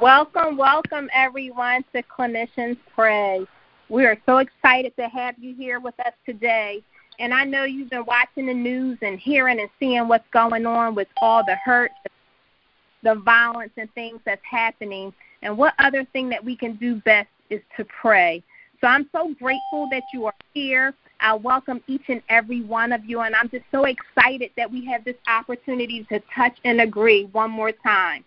Welcome, welcome everyone to Clinicians Pray. We are so excited to have you here with us today. And I know you've been watching the news and hearing and seeing what's going on with all the hurt, the violence, and things that's happening. And what other thing that we can do best is to pray. So I'm so grateful that you are here. I welcome each and every one of you, and I'm just so excited that we have this opportunity to touch and agree one more time.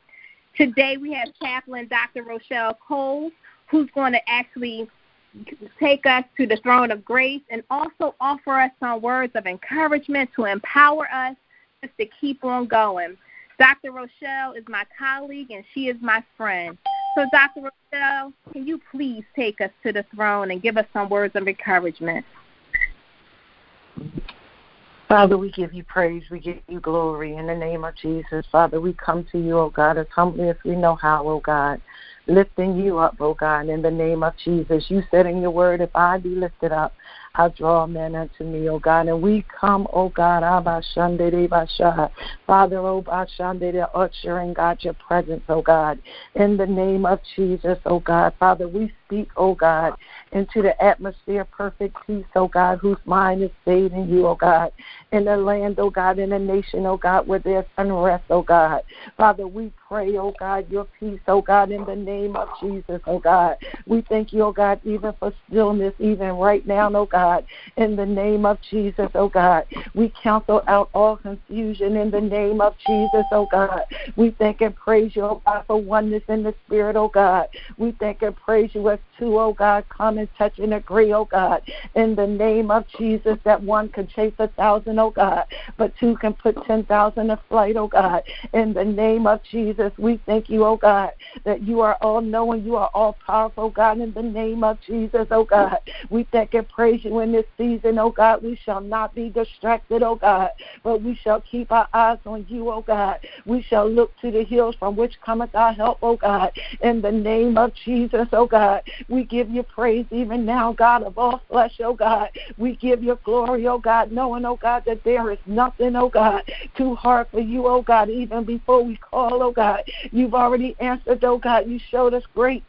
Today we have Chaplain Dr. Rochelle Cole, who's going to actually take us to the throne of grace and also offer us some words of encouragement to empower us just to keep on going. Dr. Rochelle is my colleague and she is my friend. So, Dr. Rochelle, can you please take us to the throne and give us some words of encouragement? Father, we give you praise. We give you glory in the name of Jesus. Father, we come to you, O oh God, as humbly as we know how, O oh God, lifting you up, O oh God, in the name of Jesus. You said in your word, if I be lifted up, I draw men unto me, O God. And we come, O God, Ah. Father, O Bashande, ushering God your presence, O God, in the name of Jesus, O God. Father, we speak, O God, into the atmosphere, perfect peace, O God, whose mind is stayed in you, O God, in the land, O God, in the nation, O God, where there's unrest, O God. Father, we pray, O God, your peace, O God, in the name of Jesus, O God. We thank you, O God, even for stillness, even right now, O God, in the name of Jesus, O God. We counsel out all confusion in the name of Jesus, O God. We thank and praise you, O God, for oneness in the Spirit, O God. We thank and praise you as two, O God, come and touch and agree, O God, in the name of Jesus, that one can chase a thousand, O God, but two can put ten thousand to flight, O God. In the name of Jesus, we thank you, O God, that you are all knowing, you are all powerful, God, in the name of Jesus, O God. We thank and praise you in this season, O God. We shall not be distracted, O God, but we shall keep our eyes on you, O God. We shall look to the hills from which cometh our help, O God. In the name of Jesus, O God, we give you praise even now, God of all flesh, oh God. We give you glory, oh God, knowing, oh God, that there is nothing, oh God, too hard for you, oh God, even before we call, oh God. You've already answered, oh God. You showed us great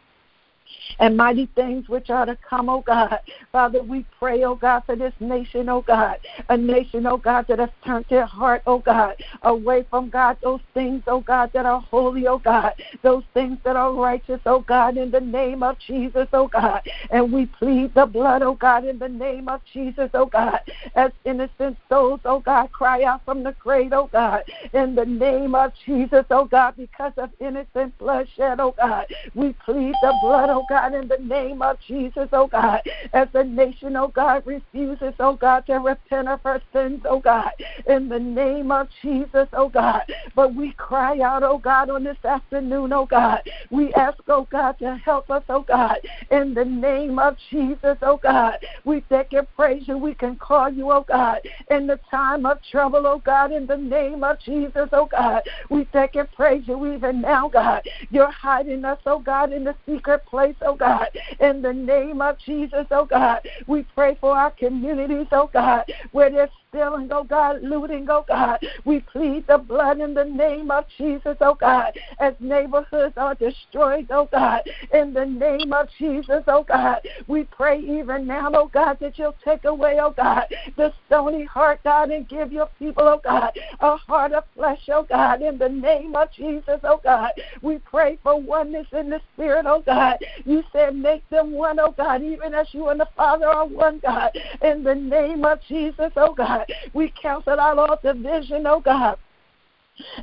and mighty things which are to come, oh God. Father, we pray, oh God, for this nation, oh God. A nation, oh God, that has turned their heart, oh God, away from God, those things, oh God, that are holy, oh God. Those things that are righteous, oh God, in the name of Jesus, oh God. And we plead the blood, oh God, in the name of Jesus, oh God. As innocent souls, oh God, cry out from the grave, oh God. In the name of Jesus, oh God, because of innocent bloodshed, oh God. We plead the blood, oh God God, in the name of Jesus, oh God, as the nation, oh God, refuses, oh God, to repent of her sins, oh God, in the name of Jesus, oh God. But we cry out, oh God, on this afternoon, oh God. We ask, oh God, to help us, oh God, in the name of Jesus, oh God. We thank and praise you. We can call you, oh God, in the time of trouble, oh God, in the name of Jesus, oh God. We thank and praise you even now, God. You're hiding us, oh God, in the secret place, oh Oh God. In the name of Jesus, oh God, we pray for our communities, oh God, where there's stealing, oh God, looting, oh God. We plead the blood in the name of Jesus, oh God, as neighborhoods are destroyed, oh God. In the name of Jesus, oh God, we pray even now, oh God, that you'll take away, oh God, the stony heart, God, and give your people, oh God, a heart of flesh, oh God. In the name of Jesus, oh God, we pray for oneness in the spirit, oh God. You said make them one, oh God, even as you and the Father are one, God. In the name of Jesus, oh God. God. We cancel out all division, oh God.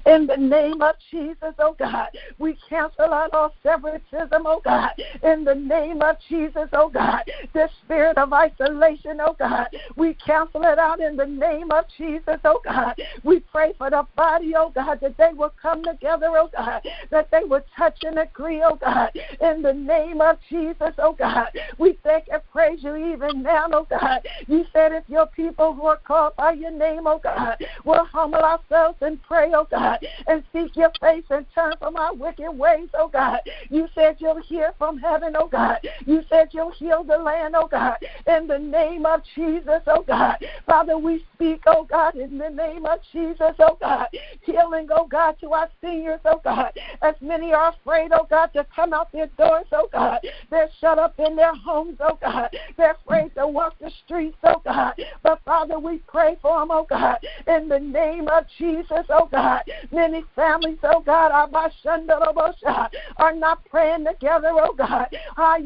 In the name of Jesus, oh God, we cancel out all separatism, oh God. In the name of Jesus, oh God, the spirit of isolation, oh God, we cancel it out in the name of Jesus, oh God. We pray for the body, oh God, that they will come together, oh God, that they will touch and agree, oh God. In the name of Jesus, oh God, we thank and praise you even now, oh God. You said if your people who are called by your name, oh God, will humble ourselves and pray, oh God, and seek your face and turn from our wicked ways, oh God. You said you'll hear from heaven, oh God. You said you'll heal the land, oh God. In the name of Jesus, oh God. Father, we speak, oh God, in the name of Jesus, oh God. Healing, oh God, to our seniors, oh God. As many are afraid, oh God, to come out their doors, oh God. They're shut up in their homes, oh God. They're afraid to walk the streets, oh God. But Father, we pray for them, oh God. In the name of Jesus, oh God. Many families, oh God, are not praying together, oh God. Ah,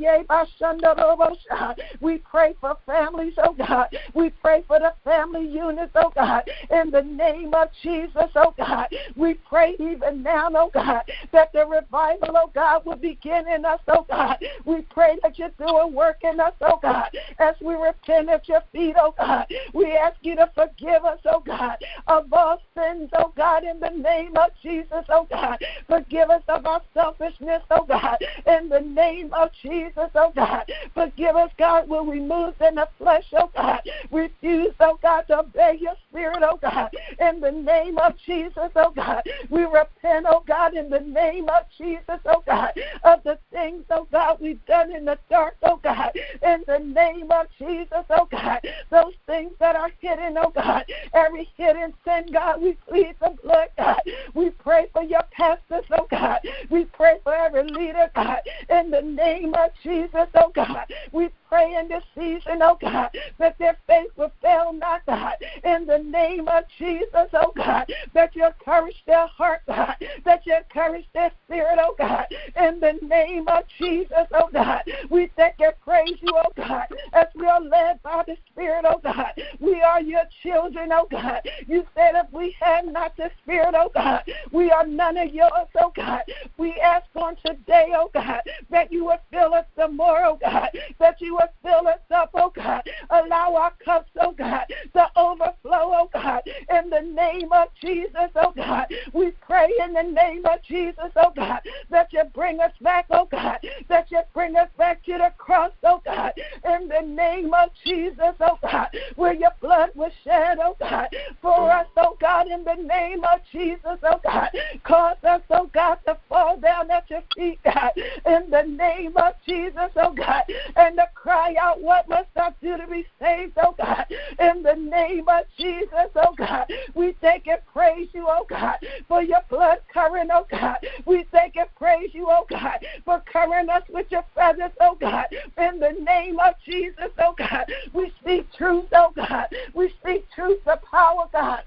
we pray for families, oh God. We pray for the family units, oh God. In the name of Jesus, oh God. We pray even now, oh God, that the revival, oh God, will begin in us, oh God. We pray that you do a work in us, oh God, as we repent at your feet, oh God. We ask you to forgive us, oh God, of all sins, oh God, in the name of Jesus, oh God. Forgive us of our selfishness, oh God, in the name of Jesus, oh God. Forgive us, God, when we move in the flesh, oh God. Refuse, oh God, to obey your spirit, oh God, in the name of Jesus, oh God. We repent, oh God, in the name of Jesus, oh God, of the things, oh God, we've done in the dark, oh God, in the name of Jesus, oh God. Those things that are hidden, oh God, every hidden sin, God, we plead the blood, God. We pray for your pastors, oh God. We pray for every leader, God, in the name of Jesus, oh God. We pray in this season, oh God, that their faith will fail not, God, in the name of Jesus, oh God, that you encourage their heart, God, that you encourage their spirit, oh God, in the name of Jesus, oh God. We thank and praise you, oh God, as we are led by the Spirit, oh God. We are your children, oh God. You said if we had not the Spirit, oh God, we are none of yours, oh God. We ask on today, oh God, that you would fill us the more, oh God, that you would fill us up, oh God. Allow our cups, oh God, to overflow, oh God, in the name of Jesus, oh God. We pray in the name of Jesus, oh God, that you bring us back, oh God, that you bring us back to the cross, oh God, in the name of Jesus, oh God, where your blood was shed, oh God, for us, oh God, in the name of Jesus, oh God. Cause us, oh God, to fall down at your feet, God, in the name of Jesus, oh God, and to cry out, What must I do to be saved, oh God, in the name of Jesus, oh God. We thank and praise you, oh God, for your blood covering, oh God. We thank and praise you, oh God, for covering us with your feathers, oh God, in the name of Jesus, oh God. We speak truth, oh God. We speak truth the power, God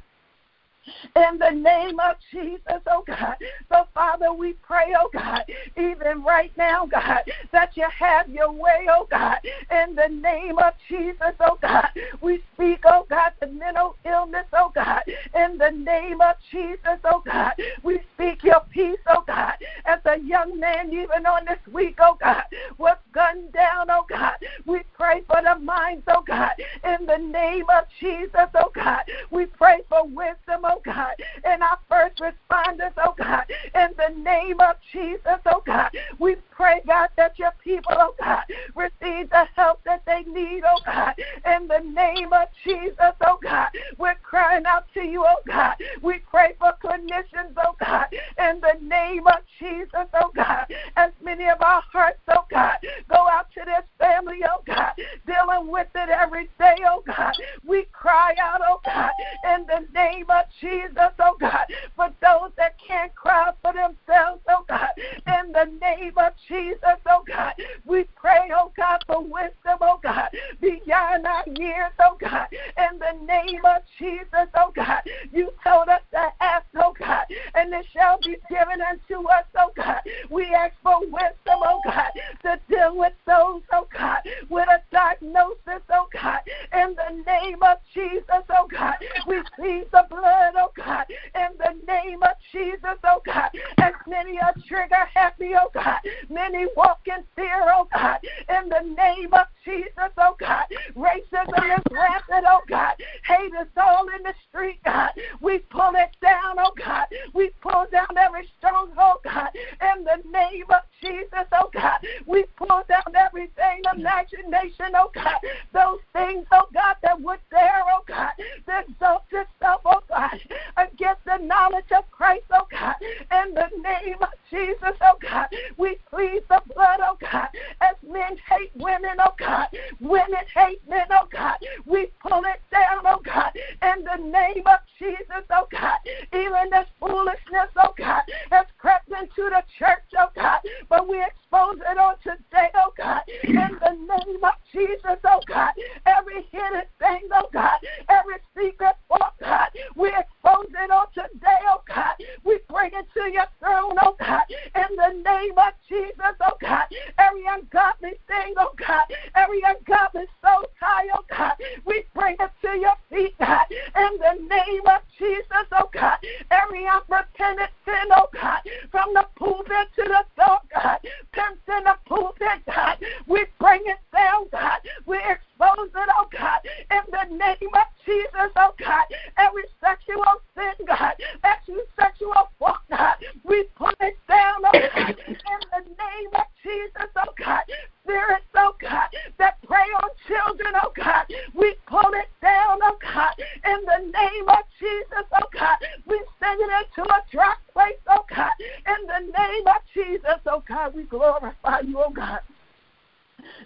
in the name of Jesus, oh God. So, Father, we pray, oh God, even right now, God, that you have your way, oh God, in the name of Jesus, oh God. We speak, oh God, the mental illness, oh God, in the name of Jesus, oh God. We speak your peace, oh God, as a young man, even on this week, oh God, was gunned down, oh God. We pray for the minds, oh God, in the name of Jesus, oh God. We pray for wisdom, oh God, and our first responders, oh God, in the name of Jesus, oh God. We pray, God, that your people, oh God, receive the help that they need, oh God, in the name of Jesus, oh God. We're crying out to you, oh God. We pray for clinicians, oh God, in the name of Jesus, oh God. As many of our hearts, oh God, go out to this family, oh God, dealing with it every day, oh God. We cry out, oh God, in the name of Jesus, oh God, for those that can't cry for themselves, oh God, in the name of Jesus, oh God. We pray, oh God, for wisdom, oh God, beyond our years, oh God, in the name of Jesus, oh God. You told us to ask, oh God, and it shall be given unto us, oh God. We ask for wisdom, oh God, to deal with those, oh God, with a diagnosis, oh God, in the name of Jesus, oh God. We see the blood, oh God, in the name of Jesus, oh God. As many are trigger happy, oh God. Many walk in fear, oh God, in the name of Jesus, oh God. Racism is rampant, oh God. Hate is all in the street, God. We pull it down, oh God. We pull down every stronghold, God, in the name of Jesus, oh God. We pull down everything, imagination, oh God. Those things, oh God, that would dare, oh God, to exalt itself, oh God, against the knowledge of Christ oh God, in the name of Jesus, oh God, we plead the blood, oh God, as men hate women, oh God, women hate men, oh God, we pull it down, oh God, in the name of Jesus, oh God, even this foolishness, oh God, has crept into the church, oh God, but we expose it on today, oh God, in the name of Jesus, oh God, every hidden thing, oh God, every secret, oh God, we expose it on today, oh God, we bring it to your throne, oh God, in the name of Jesus, oh God, every ungodly thing, oh God, every ungodly soul tie, oh God, we bring it to your feet, God, in the name of Jesus, oh God, every unrepentant sin, oh God, from the pulpit to the door, God, pimps in the pulpit, God, we bring it down, God, we expose it, oh God, in the name of Jesus, oh God, every sexual sin, God, every sexual walk, God, we put it down, oh God, in the name of Jesus, oh God, spirits, oh God, that prey on children, oh God, we pull it down, oh God, in the name of Jesus, oh God, we send it into a dry place, oh God, in the name of Jesus, oh God, we glorify you, oh God.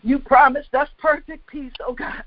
You promised us perfect peace, oh God.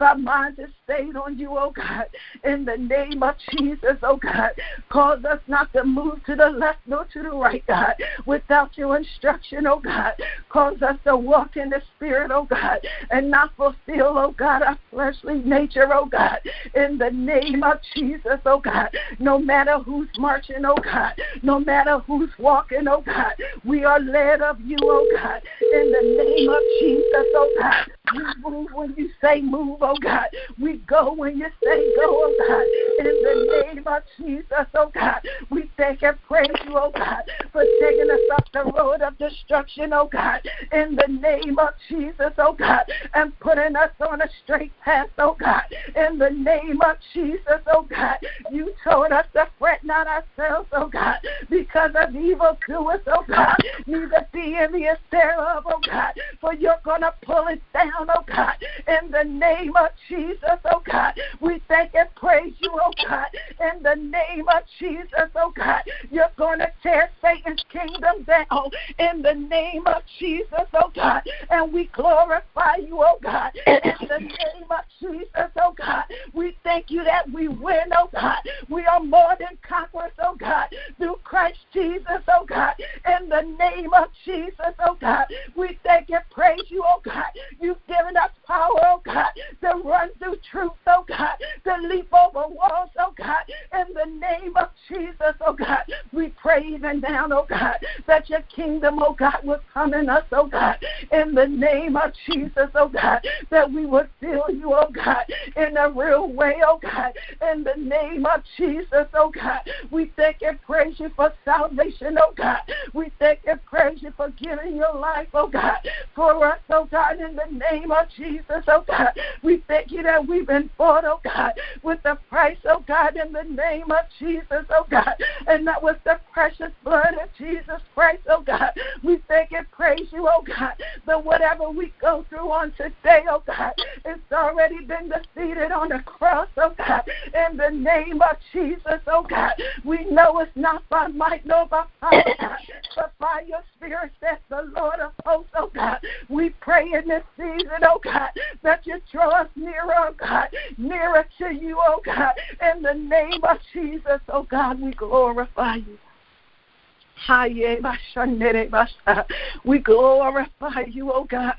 Our mind is stayed on you, oh God. In the name of Jesus, oh God. Cause us not to move to the left nor to the right, God, without your instruction, oh God. Cause us to walk in the Spirit, oh God, and not fulfill, oh God, our fleshly nature, oh God. In the name of Jesus, oh God. No matter who's marching, oh God. No matter who's walking, oh God. We are led of you, oh God. In the name of Jesus, oh God. We move when you say move, oh God. We go when you say go, oh God. In the name of Jesus, oh God. We thank and praise you, oh God, for taking us up the road of destruction, oh God. In the name of Jesus, oh God. And putting us on a straight path, oh God. In the name of Jesus, oh God. You told us to fret not ourselves, oh God, because of evil doers, oh God. Neither be envious thereof, oh God. For you're going to pull it down oh God, in the name of Jesus, oh God. We thank and praise you, oh God, in the name of Jesus, oh God. You're going to tear Satan's kingdom down in the name of Jesus, oh God. And we glorify you, oh God, in the name of Jesus, oh God. We thank you that we win, oh God. We are more than conquerors, oh God, through Christ Jesus, oh God. In the name of Jesus, oh God. We thank and praise you, oh God. You've given us power, oh God, to run through truth, oh God, to leap over walls, oh God. In the name of Jesus, oh God, we pray even now, oh God, that your kingdom, oh God, will come in us, oh God. In the name of Jesus, oh God, that we would feel you, oh God, in a real way, oh God. In the name of Jesus, oh God, we thank and praise you for salvation, oh God. We thank and praise you for giving your life, oh God, for us, oh God, in the name of Jesus, oh God. We thank you that we've been bought, oh God, with the price, oh God, in the name of Jesus, oh God. And that was the precious blood of Jesus Christ, oh God. We thank and praise you, oh God, that whatever we go through on today, oh God, it's already been defeated on the cross, oh God. In the name of Jesus, oh God. We know it's not by might nor by power, oh God, but by your spirit, says the Lord of hosts, oh God. We pray in this season, oh God, that you draw us nearer, oh God, nearer to you, oh God. In the name of Jesus, oh God, we glorify you. We glorify you, oh God.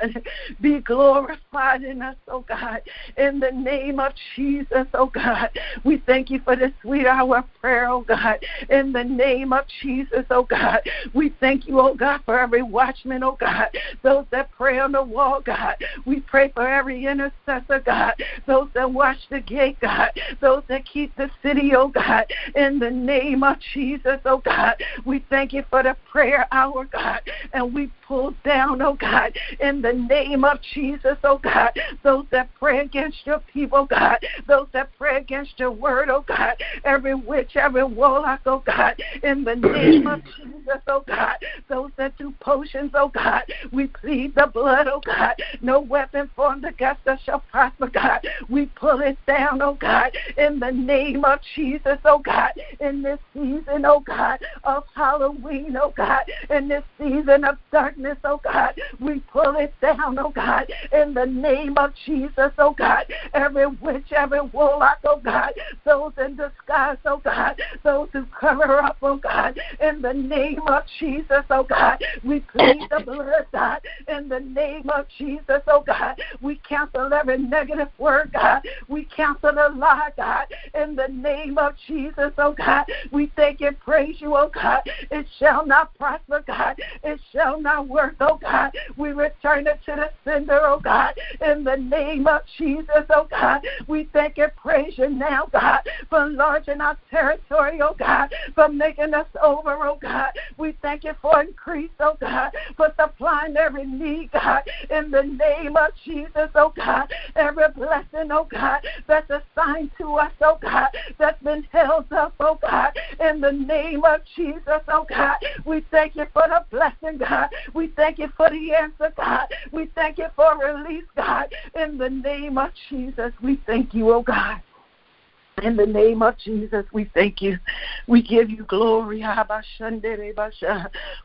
Be glorified in us, oh God. In the name of Jesus, oh God. We thank you for this sweet hour of prayer, oh God. In the name of Jesus, oh God. We thank you, oh God, for every watchman, oh God. Those that pray on the wall, God. We pray for every intercessor, God. Those that watch the gate, God. Those that keep the city, oh God. In the name of Jesus, oh God. We thank you for the prayer hour, God. And we pull down, oh God, in the name of Jesus, oh God, those that pray against your people, God, those that pray against your word, oh God, every witch, every warlock, oh God, in the name of Jesus, oh God, those that do potions, oh God, we plead the blood, oh God, no weapon formed against us shall prosper, God. We pull it down, oh God, in the name of Jesus, oh God, in this season, oh God, of Halloween intervene, oh God, in this season of darkness, oh God. We pull it down, oh God, in the name of Jesus, oh God. Every witch, every warlock, oh God, those in disguise, oh God, those who cover up, oh God, in the name of Jesus, oh God. We plead the blood, God, in the name of Jesus, oh God. We cancel every negative word, God. We cancel the lie, God, in the name of Jesus, oh God. We thank and praise you, oh God. It shall not prosper, God. It shall not work, oh God. We return it to the sender, oh God, in the name of Jesus, oh God. We thank and praise you now, God, for enlarging our territory, oh God, for making us over, oh God. We thank you for increase, oh God, for supplying every need, God, in the name of Jesus, oh God. Every blessing, oh God, that's assigned to us, oh God, that's been held up, oh God, in the name of Jesus, oh God. We thank you for the blessing, God. We thank you for the answer, God. We thank you for release, God. In the name of Jesus, we thank you, oh God. In the name of Jesus, we thank you. We give you glory.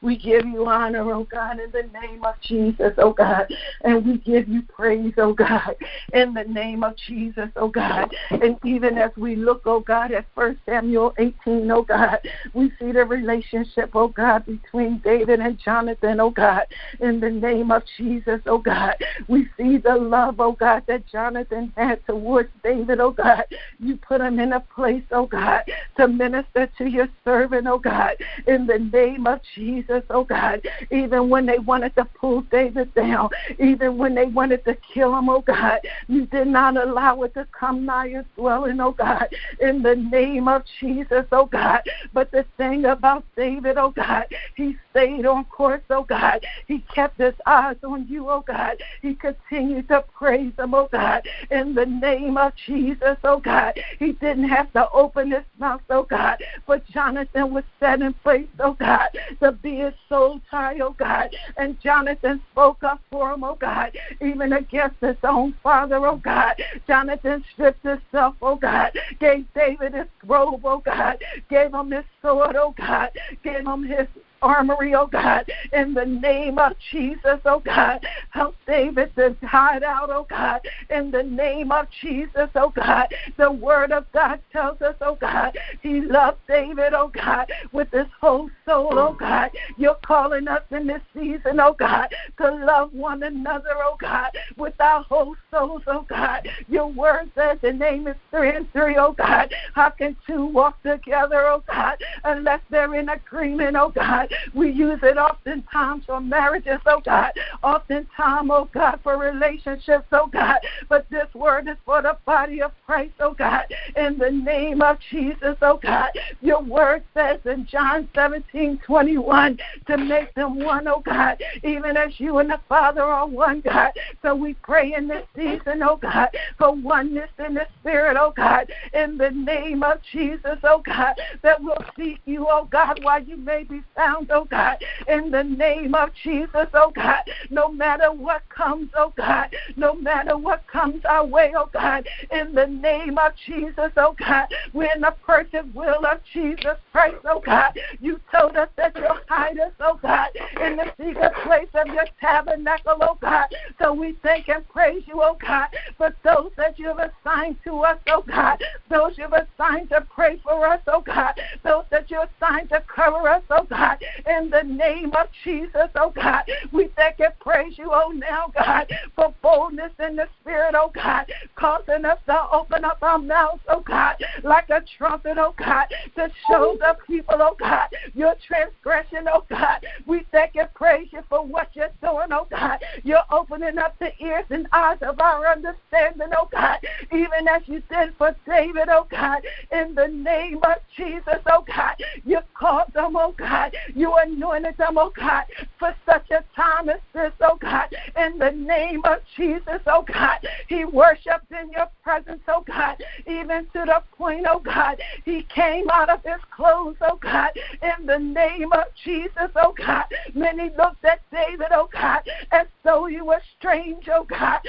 We give you honor, oh God, in the name of Jesus, oh God. And we give you praise, oh God, in the name of Jesus, oh God. And even as we look, oh God, at 1 Samuel 18, oh God, we see the relationship, oh God, between David and Jonathan, oh God, in the name of Jesus, oh God. We see the love, oh God, that Jonathan had towards David, oh God. You put them in a place, oh God, to minister to your servant, oh God, in the name of Jesus, oh God. Even when they wanted to pull David down, even when they wanted to kill him, oh God, you did not allow it to come nigh your dwelling, oh God, in the name of Jesus, oh God. But the thing about David, oh God, he stayed on course, oh God. He kept his eyes on you, oh God. He continued to praise him, oh God, in the name of Jesus, oh God. He didn't have to open his mouth, oh God, but Jonathan was set in place, oh God, to be his soul tie, oh God. And Jonathan spoke up for him, oh God, even against his own father, oh God. Jonathan stripped himself, oh God, gave David his robe, oh God, gave him his sword, oh God, gave him his armory, oh God, in the name of Jesus, oh God. Help David to hide out, oh God, in the name of Jesus, oh God. The word of God tells us, oh God, he loved David, oh God, with his whole soul, oh God. You're calling us in this season, oh God, to love one another, oh God, with our whole souls, oh God. Your word says the name is three and three, oh God. How can two walk together, oh God, unless they're in agreement, oh God? We use it oftentimes for marriages, oh God. Oftentimes, oh God, for relationships, oh God. But this word is for the body of Christ, oh God. In the name of Jesus, oh God. Your word says in John 17, 21, to make them one, oh God. Even as you and the Father are one, God. So we pray in this season, oh God, for oneness in the Spirit, oh God. In the name of Jesus, oh God, that we'll seek you, oh God, while you may be found oh God, in the name of Jesus, oh God, no matter what comes, oh God, no matter what comes our way, oh God, in the name of Jesus, oh God, we're in the perfect will of Jesus Christ, oh God. You told us that you'll hide us, oh God, in the secret place of your tabernacle, oh God. So we thank and praise you, oh God, for those that you've assigned to us, oh God, those you've assigned to pray for us, oh God, those that you've assigned to cover us, oh God, in the name of Jesus, oh God. We thank and praise you, oh now, God, for boldness in the spirit, oh God, causing us to open up our mouths, oh God, like a trumpet, oh God, to show the people, oh God, your transgression, oh God. We thank and praise you for what you're doing, oh God. You're opening up the ears and eyes of our understanding, oh God, even as you did for David, oh God, in the name of Jesus, oh God. You called them, oh God. You anointed them, oh God, for such a time as this, oh God. In the name of Jesus, oh God. He worshiped in your presence, oh God, even to the point, oh God, he came out of his clothes, oh God, in the name of Jesus, oh God. Many looked at David, oh God, as though he was strange, oh God.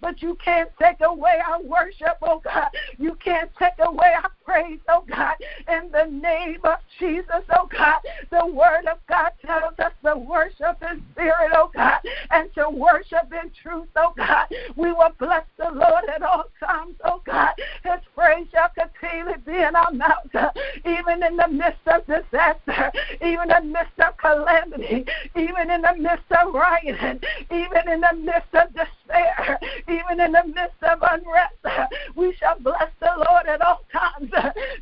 But you can't take away our worship, oh God. You can't take away our praise, oh God. In the name of Jesus, oh God. The word of God tells us to worship in spirit, oh God, and to worship in truth, oh God. We will bless the Lord at all times, oh God. His praise shall continually be in our mouth, uh, even in the midst of disaster, even in the midst of calamity, even in the midst of rioting, even in the midst of despair, even in the midst of unrest. We shall bless the Lord at all times.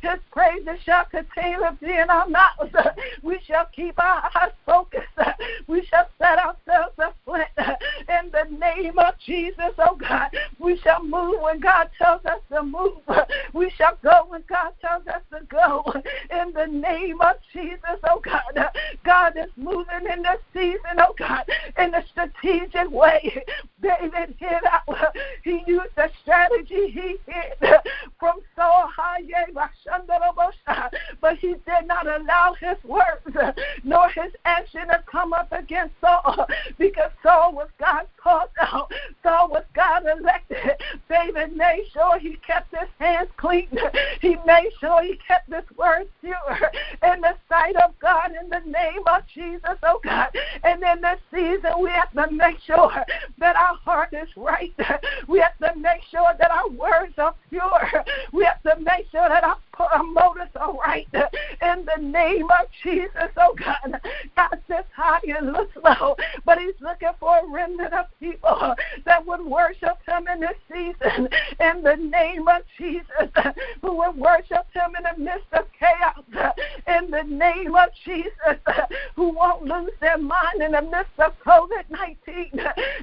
His praises shall continually be in our mouths. We shall keep our eyes focused. We shall set ourselves in the name of Jesus, oh God. We shall move when God tells us to move. We shall go when God tells us to go. In the name of Jesus, oh God. God is moving in this season, oh God, in a strategic way. David hit out. He used the strategy he hit from high, but he did not allow his words nor his action to come up against Saul because Saul was God's called out. Saul was God elected. David made sure he kept his hands clean. He made sure he kept his words pure in the sight of God in the name of Jesus, oh God. And in this season, we have to make sure that our heart is right. We have to make sure that our words are pure. We have to make sure that our, motives are right. In the name of Jesus, oh God. God sits high and looks low, but He's looking for a remnant of people that would worship Him in this season. In the name of Jesus, who would worship Him in the midst of chaos. In the name of Jesus, who won't lose their mind in the midst of COVID 19.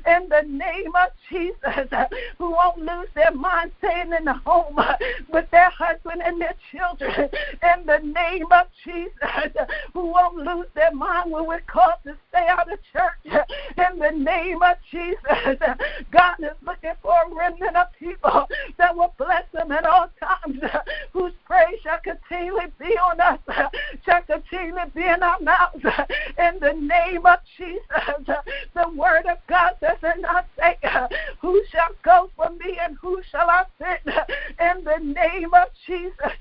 In the name of Jesus, who won't lose their mind staying in the home with their husband and their children. In the name of Jesus, who won't lose their mind when we're called to stay out of church. In the name of Jesus, God is looking for a remnant of people that will bless Him at all times, whose praise shall continually be on us, shall continually be in our mouths. In the name of Jesus, the word of God says in Isaiah, Who shall go for me and who shall I send? In the name of Jesus,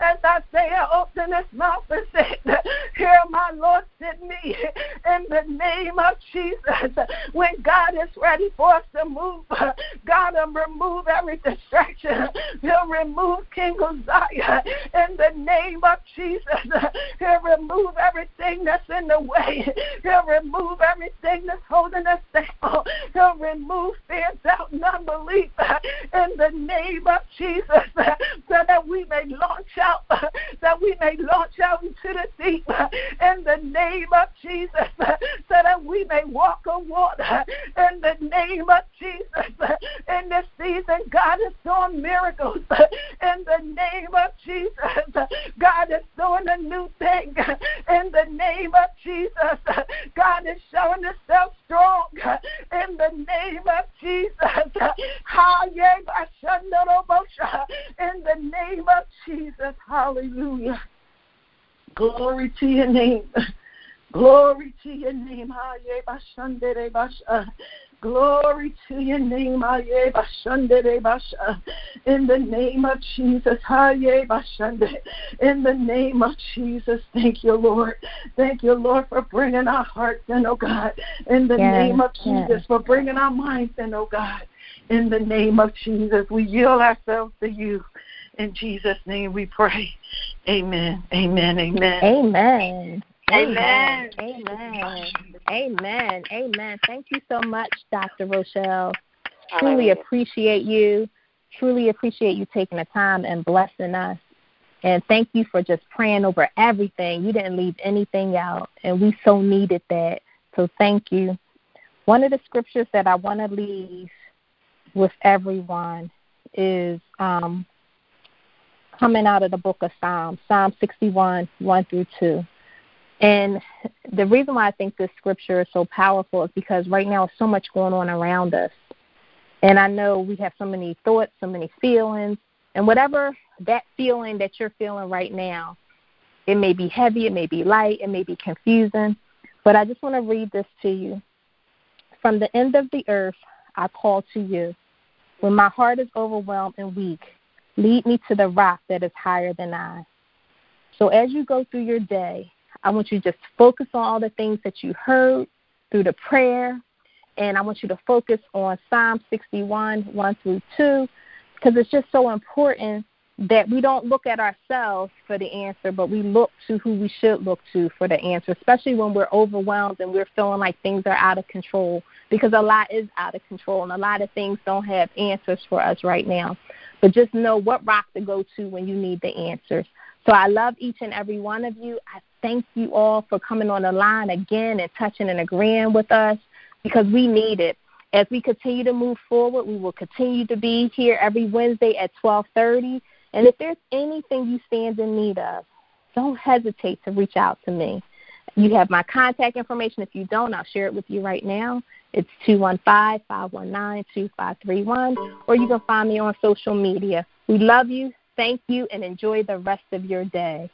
as Isaiah opened his mouth and said, Here my Lord sent me. In the name of Jesus, when God is ready for us to move, God will remove every distraction. He'll remove King Uzziah in the name of Jesus. He'll remove everything that's in the way. He'll remove everything that's holding us down. He'll remove fear, doubt, and unbelief in the name of Jesus so that we may launch out, that we may launch out into the deep in the name of Jesus so that we may walk on water in the name of Jesus. In this season, God is doing miracles in the name of Jesus. God is doing a new thing in the name of Jesus. God is showing himself strong in the name of Jesus. In the name of Jesus. Hallelujah. Glory to your name. Glory to your name. Glory to your name, in the name of Jesus, in the name of Jesus. Thank you, Lord. Thank you, Lord, for bringing our hearts in, oh God. In the yes, name of Jesus, yes. for bringing our minds in, oh God. In the name of Jesus, we yield ourselves to you. In Jesus' name we pray. Amen. Amen. Amen. Amen. Amen. Amen. Amen. Amen. Thank you so much, Dr. Rochelle. Truly appreciate you. Truly appreciate you taking the time and blessing us. And thank you for just praying over everything. You didn't leave anything out, and we so needed that. So thank you. One of the scriptures that I want to leave with everyone is um, coming out of the book of Psalms, Psalm 61, 1 through 2. And the reason why I think this scripture is so powerful is because right now so much going on around us. And I know we have so many thoughts, so many feelings, and whatever that feeling that you're feeling right now, it may be heavy, it may be light, it may be confusing, but I just want to read this to you. From the end of the earth, I call to you. When my heart is overwhelmed and weak, lead me to the rock that is higher than I. So as you go through your day, I want you to just focus on all the things that you heard through the prayer, and I want you to focus on Psalm 61, 1 through 2, because it's just so important that we don't look at ourselves for the answer, but we look to who we should look to for the answer, especially when we're overwhelmed and we're feeling like things are out of control, because a lot is out of control and a lot of things don't have answers for us right now. But just know what rock to go to when you need the answers. So I love each and every one of you. I thank you all for coming on the line again and touching and agreeing with us because we need it. As we continue to move forward, we will continue to be here every Wednesday at 12:30. And if there's anything you stand in need of, don't hesitate to reach out to me. You have my contact information. If you don't, I'll share it with you right now. It's 215-519-2531, or you can find me on social media. We love you, thank you, and enjoy the rest of your day.